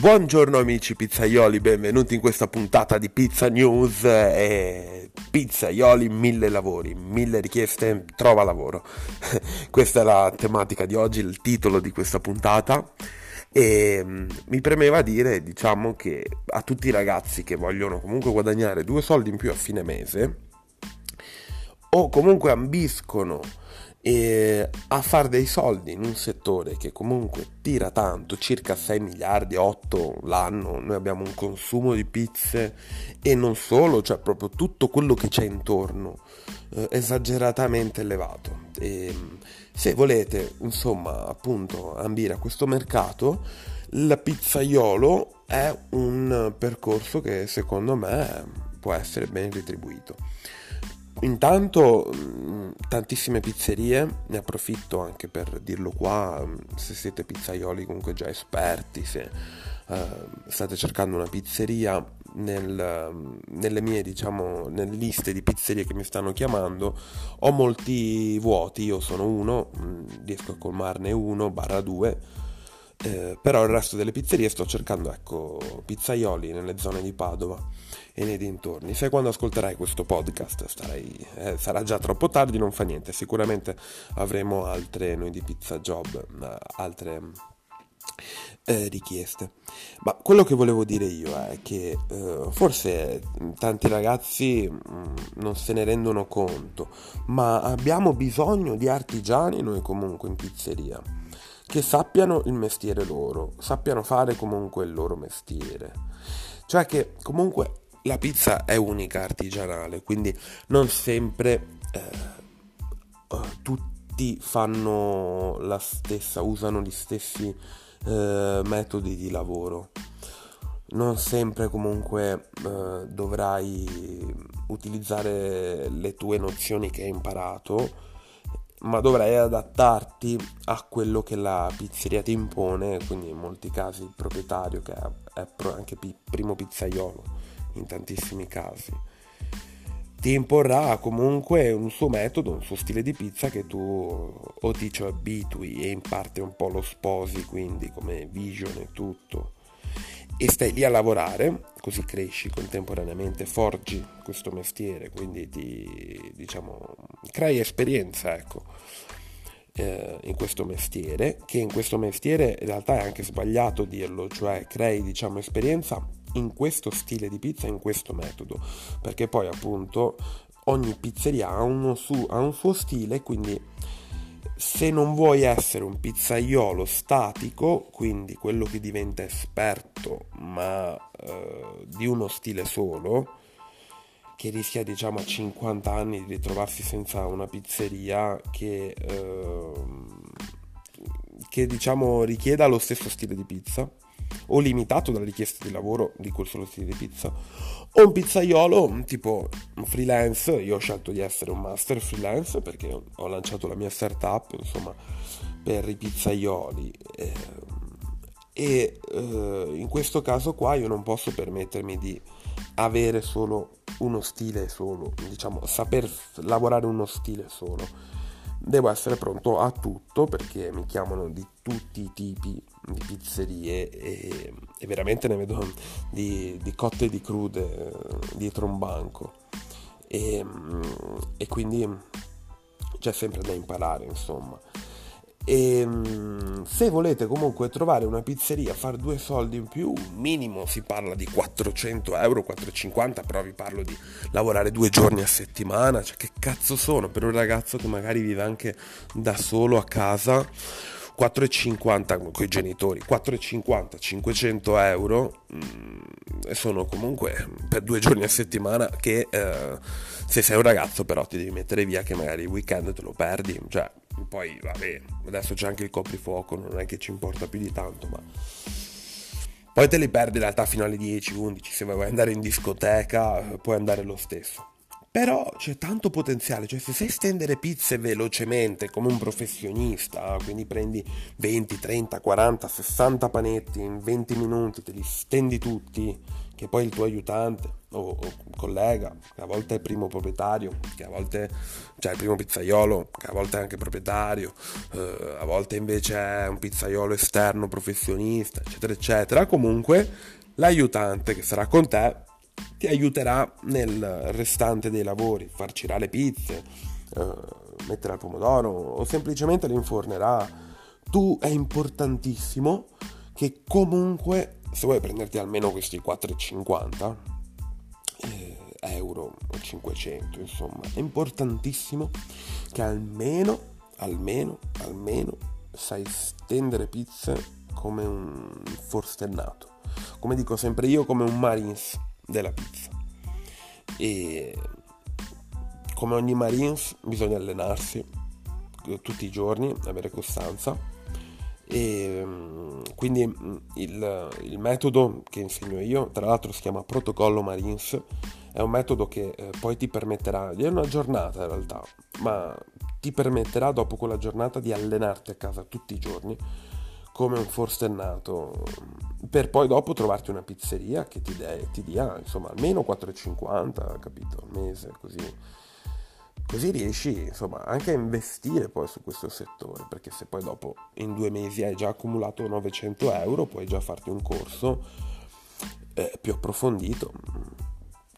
Buongiorno amici pizzaioli, benvenuti in questa puntata di Pizza News e pizzaioli mille lavori, mille richieste, trova lavoro. questa è la tematica di oggi, il titolo di questa puntata e mm, mi premeva dire, diciamo che a tutti i ragazzi che vogliono comunque guadagnare due soldi in più a fine mese o comunque ambiscono e a fare dei soldi in un settore che comunque tira tanto, circa 6 miliardi, 8 l'anno, noi abbiamo un consumo di pizze e non solo, cioè proprio tutto quello che c'è intorno, eh, esageratamente elevato. E, se volete, insomma, appunto, ambire a questo mercato, il pizzaiolo è un percorso che secondo me può essere ben retribuito. Intanto mm, tantissime pizzerie, ne approfitto anche per dirlo qua, mm, se siete pizzaioli comunque già esperti, se uh, state cercando una pizzeria nel, mm, nelle mie diciamo nelle liste di pizzerie che mi stanno chiamando ho molti vuoti, io sono uno, riesco a colmarne uno barra due eh, però il resto delle pizzerie sto cercando ecco pizzaioli nelle zone di Padova e nei dintorni. Se quando ascolterai questo podcast starai, eh, sarà già troppo tardi, non fa niente, sicuramente avremo altre, noi di Pizza Job, altre eh, richieste. Ma quello che volevo dire io è che eh, forse tanti ragazzi mh, mm, non se ne rendono conto, ma abbiamo bisogno di artigiani noi comunque in pizzeria che sappiano il mestiere loro, sappiano fare comunque il loro mestiere. Cioè che comunque la pizza è unica artigianale, quindi non sempre eh, eh, tutti fanno la stessa, usano gli stessi eh, metodi di lavoro. Non sempre comunque eh, dovrai utilizzare le tue nozioni che hai imparato ma dovrai adattarti a quello che la pizzeria ti impone, quindi in molti casi il proprietario che è anche primo pizzaiolo in tantissimi casi. Ti imporrà comunque un suo metodo, un suo stile di pizza che tu o ti ci abitui e in parte un po' lo sposi, quindi come vision e tutto e stai lì a lavorare, così cresci contemporaneamente, forgi questo mestiere, quindi ti diciamo crei esperienza, ecco, eh, in questo mestiere, che in questo mestiere in realtà è anche sbagliato dirlo, cioè crei diciamo esperienza in questo stile di pizza, in questo metodo, perché poi appunto ogni pizzeria ha, su, ha un suo stile, quindi se non vuoi essere un pizzaiolo statico, quindi quello che diventa esperto ma eh, di uno stile solo, che rischia diciamo a 50 anni di ritrovarsi senza una pizzeria che, eh, che diciamo richieda lo stesso stile di pizza o limitato dalle richieste di lavoro di quel solo stile di pizza. O un pizzaiolo tipo freelance io ho scelto di essere un master freelance perché ho lanciato la mia startup insomma per i pizzaioli eh, e eh, in questo caso qua io non posso permettermi di avere solo uno stile solo diciamo saper lavorare uno stile solo devo essere pronto a tutto perché mi chiamano di tutti i tipi di pizzerie e, e veramente ne vedo di, di, cotte e di crude dietro un banco. E, e quindi c'è sempre da imparare insomma e ehm, se volete comunque trovare una pizzeria, fare due soldi in più, minimo si parla di 400 euro, 450, però vi parlo di lavorare due giorni a settimana, cioè che cazzo sono per un ragazzo che magari vive anche da solo a casa 4,50 con i genitori, 4,50, 500 euro mh, mm, sono comunque per due giorni a settimana che eh, se sei un ragazzo però ti devi mettere via che magari il weekend te lo perdi, cioè poi vabbè, adesso c'è anche il coprifuoco, non è che ci importa più di tanto, ma poi te li perdi in realtà fino alle 10, 11, se vuoi andare in discoteca puoi andare lo stesso. Però c'è tanto potenziale, cioè se sai stendere pizze velocemente come un professionista, quindi prendi 20, 30, 40, 60 panetti in 20 minuti, te li stendi tutti che poi il tuo aiutante o, o, collega, che a volte è il primo proprietario, che a volte cioè il primo pizzaiolo, che a volte è anche proprietario, eh, a volte invece è un pizzaiolo esterno professionista, eccetera, eccetera. Comunque l'aiutante che sarà con te ti aiuterà nel restante dei lavori, farcirà le pizze, eh, metterà il pomodoro o semplicemente le infornerà. Tu è importantissimo che comunque se vuoi prenderti almeno questi 4,50 eh, euro o 500 insomma è importantissimo che almeno almeno almeno sai stendere pizze come un forstennato come dico sempre io come un marines della pizza. E come ogni marines bisogna allenarsi tutti i giorni avere costanza. E mm, quindi mm, il, il, metodo che insegno io, tra l'altro si chiama protocollo Marines, è un metodo che eh, poi ti permetterà, è una giornata in realtà, ma ti permetterà dopo quella giornata di allenarti a casa tutti i giorni come un forstennato per poi dopo trovarti una pizzeria che ti, de- ti dia insomma almeno 4,50 capito al mese così. Così riesci insomma anche a investire poi su questo settore, perché se poi dopo in due mesi hai già accumulato 900 euro, puoi già farti un corso eh, più approfondito,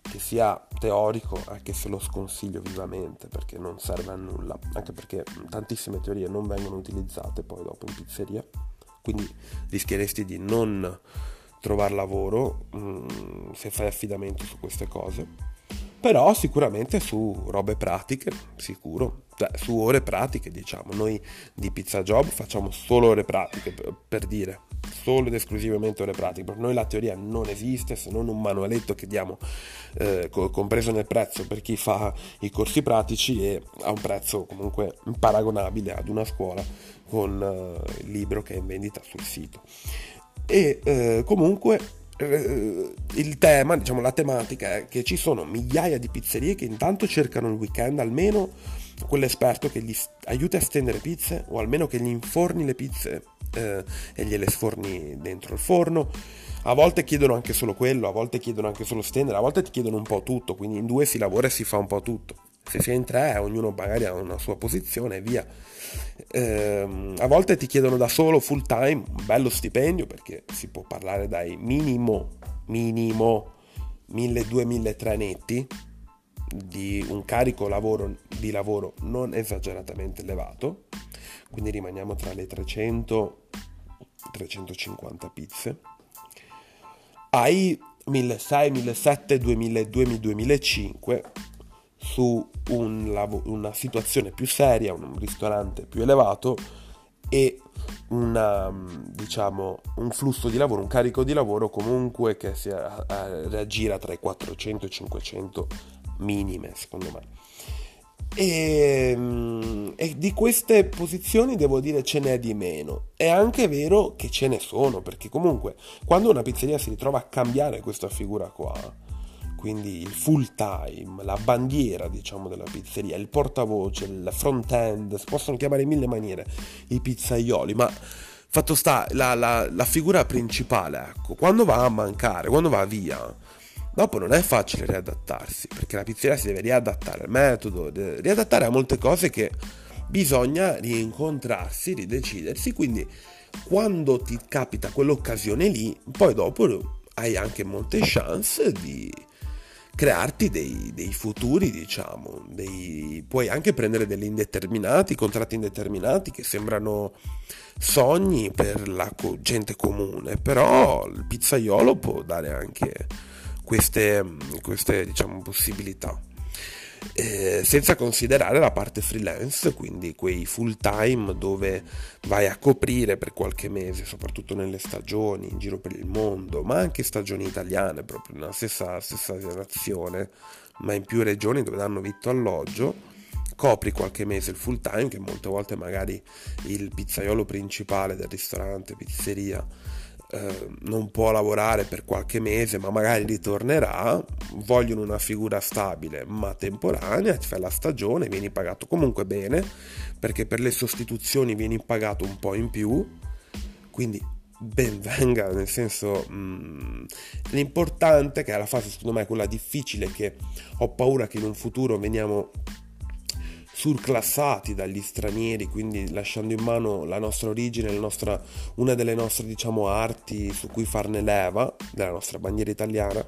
che sia teorico, anche se lo sconsiglio vivamente, perché non serve a nulla, anche perché tantissime teorie non vengono utilizzate poi dopo in pizzeria, quindi rischieresti di non trovare lavoro mh, mm, se fai affidamento su queste cose. Però sicuramente su robe pratiche, sicuro, cioè su ore pratiche diciamo, noi di Pizza Job facciamo solo ore pratiche per, dire, solo ed esclusivamente ore pratiche, per noi la teoria non esiste se non un manualetto che diamo eh, compreso nel prezzo per chi fa i corsi pratici e a un prezzo comunque paragonabile ad una scuola con eh, il libro che è in vendita sul sito. E eh, comunque eh, il tema, diciamo la tematica è che ci sono migliaia di pizzerie che intanto cercano il weekend almeno quell'esperto che gli aiuti a stendere pizze o almeno che gli inforni le pizze eh, e gliele sforni dentro il forno. A volte chiedono anche solo quello, a volte chiedono anche solo stendere, a volte ti chiedono un po' tutto, quindi in due si lavora e si fa un po' tutto. Se si è in tre, ognuno magari ha una sua posizione e via. Eh, a volte ti chiedono da solo full time, un bello stipendio perché si può parlare dai minimo, minimo 1200-1300 netti di un carico lavoro, di lavoro non esageratamente elevato, quindi rimaniamo tra le 300 350 pizze. Hai 1600, 1700, 2000, 2005 su un lav- una situazione più seria, un ristorante più elevato e una, diciamo, un flusso di lavoro, un carico di lavoro comunque che si raggira tra i 400 e i 500 minime secondo me. E, e, di queste posizioni devo dire ce n'è di meno. È anche vero che ce ne sono, perché comunque quando una pizzeria si ritrova a cambiare questa figura qua, quindi il full time, la bandiera diciamo della pizzeria, il portavoce, il front end, si possono chiamare in mille maniere i pizzaioli, ma fatto sta la, la, la figura principale, ecco, quando va a mancare, quando va via, dopo non è facile riadattarsi, perché la pizzeria si deve riadattare al metodo, riadattare a molte cose che bisogna rincontrarsi, ridecidersi, quindi quando ti capita quell'occasione lì, poi dopo hai anche molte chance di crearti dei, dei futuri, diciamo, dei, puoi anche prendere degli indeterminati, contratti indeterminati che sembrano sogni per la gente comune, però il pizzaiolo può dare anche queste, queste diciamo, possibilità eh, senza considerare la parte freelance, quindi quei full time dove vai a coprire per qualche mese, soprattutto nelle stagioni in giro per il mondo, ma anche stagioni italiane, proprio nella stessa, stessa nazione, ma in più regioni dove danno vitto alloggio copri qualche mese il full time che molte volte magari il pizzaiolo principale del ristorante, pizzeria eh, non può lavorare per qualche mese ma magari ritornerà, vogliono una figura stabile ma temporanea, fai la stagione, vieni pagato comunque bene perché per le sostituzioni vieni pagato un po' in più, quindi ben venga, nel senso mh, mm, l'importante, che è la fase secondo me quella difficile, che ho paura che in un futuro veniamo surclassati dagli stranieri, quindi lasciando in mano la nostra origine, la nostra, una delle nostre diciamo arti su cui farne leva, della nostra bandiera italiana,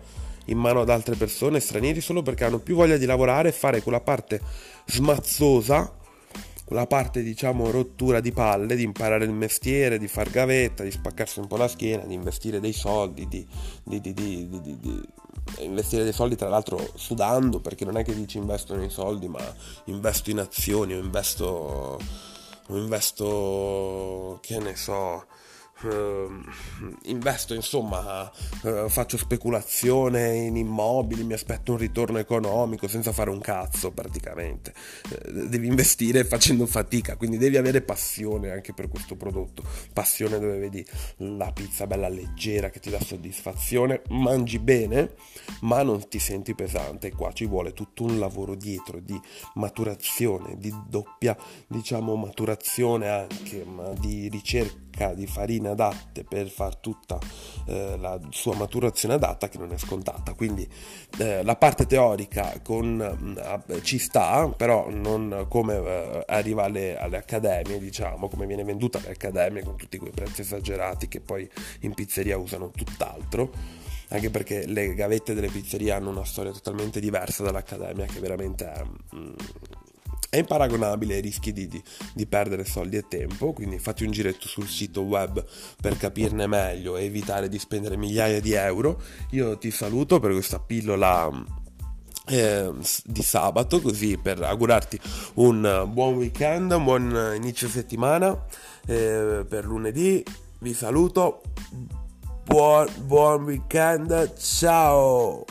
in mano ad altre persone, stranieri, solo perché hanno più voglia di lavorare e fare quella parte smazzosa la parte diciamo rottura di palle di imparare il mestiere, di far gavetta, di spaccarsi un po' la schiena, di investire dei soldi, di, di, di, di investire dei soldi tra l'altro sudando perché non è che dici investo nei soldi ma investo in azioni o investo, o investo che ne so investo insomma, uh, faccio speculazione in immobili, mi aspetto un ritorno economico senza fare un cazzo praticamente. Uh, devi investire facendo fatica, quindi devi avere passione anche per questo prodotto. Passione dove vedi la pizza bella leggera che ti dà soddisfazione, mangi bene, ma non ti senti pesante. E qua ci vuole tutto un lavoro dietro di maturazione, di doppia, diciamo, maturazione anche, ma di ricerca di farine adatte per far tutta eh, la sua maturazione adatta che non è scontata. Quindi eh, la parte teorica con, eh, ci sta però non come eh, arriva alle, alle, accademie diciamo come viene venduta alle accademie con tutti quei prezzi esagerati che poi in pizzeria usano tutt'altro. Anche perché le gavette delle pizzerie hanno una storia totalmente diversa dall'accademia che veramente è mm, è imparagonabile, rischi di, di, di, perdere soldi e tempo, quindi fatti un giretto sul sito web per capirne meglio e evitare di spendere migliaia di euro. Io ti saluto per questa pillola eh, di sabato, così per augurarti un buon weekend, un buon inizio settimana. Eh, per lunedì vi saluto, buon, buon weekend, ciao!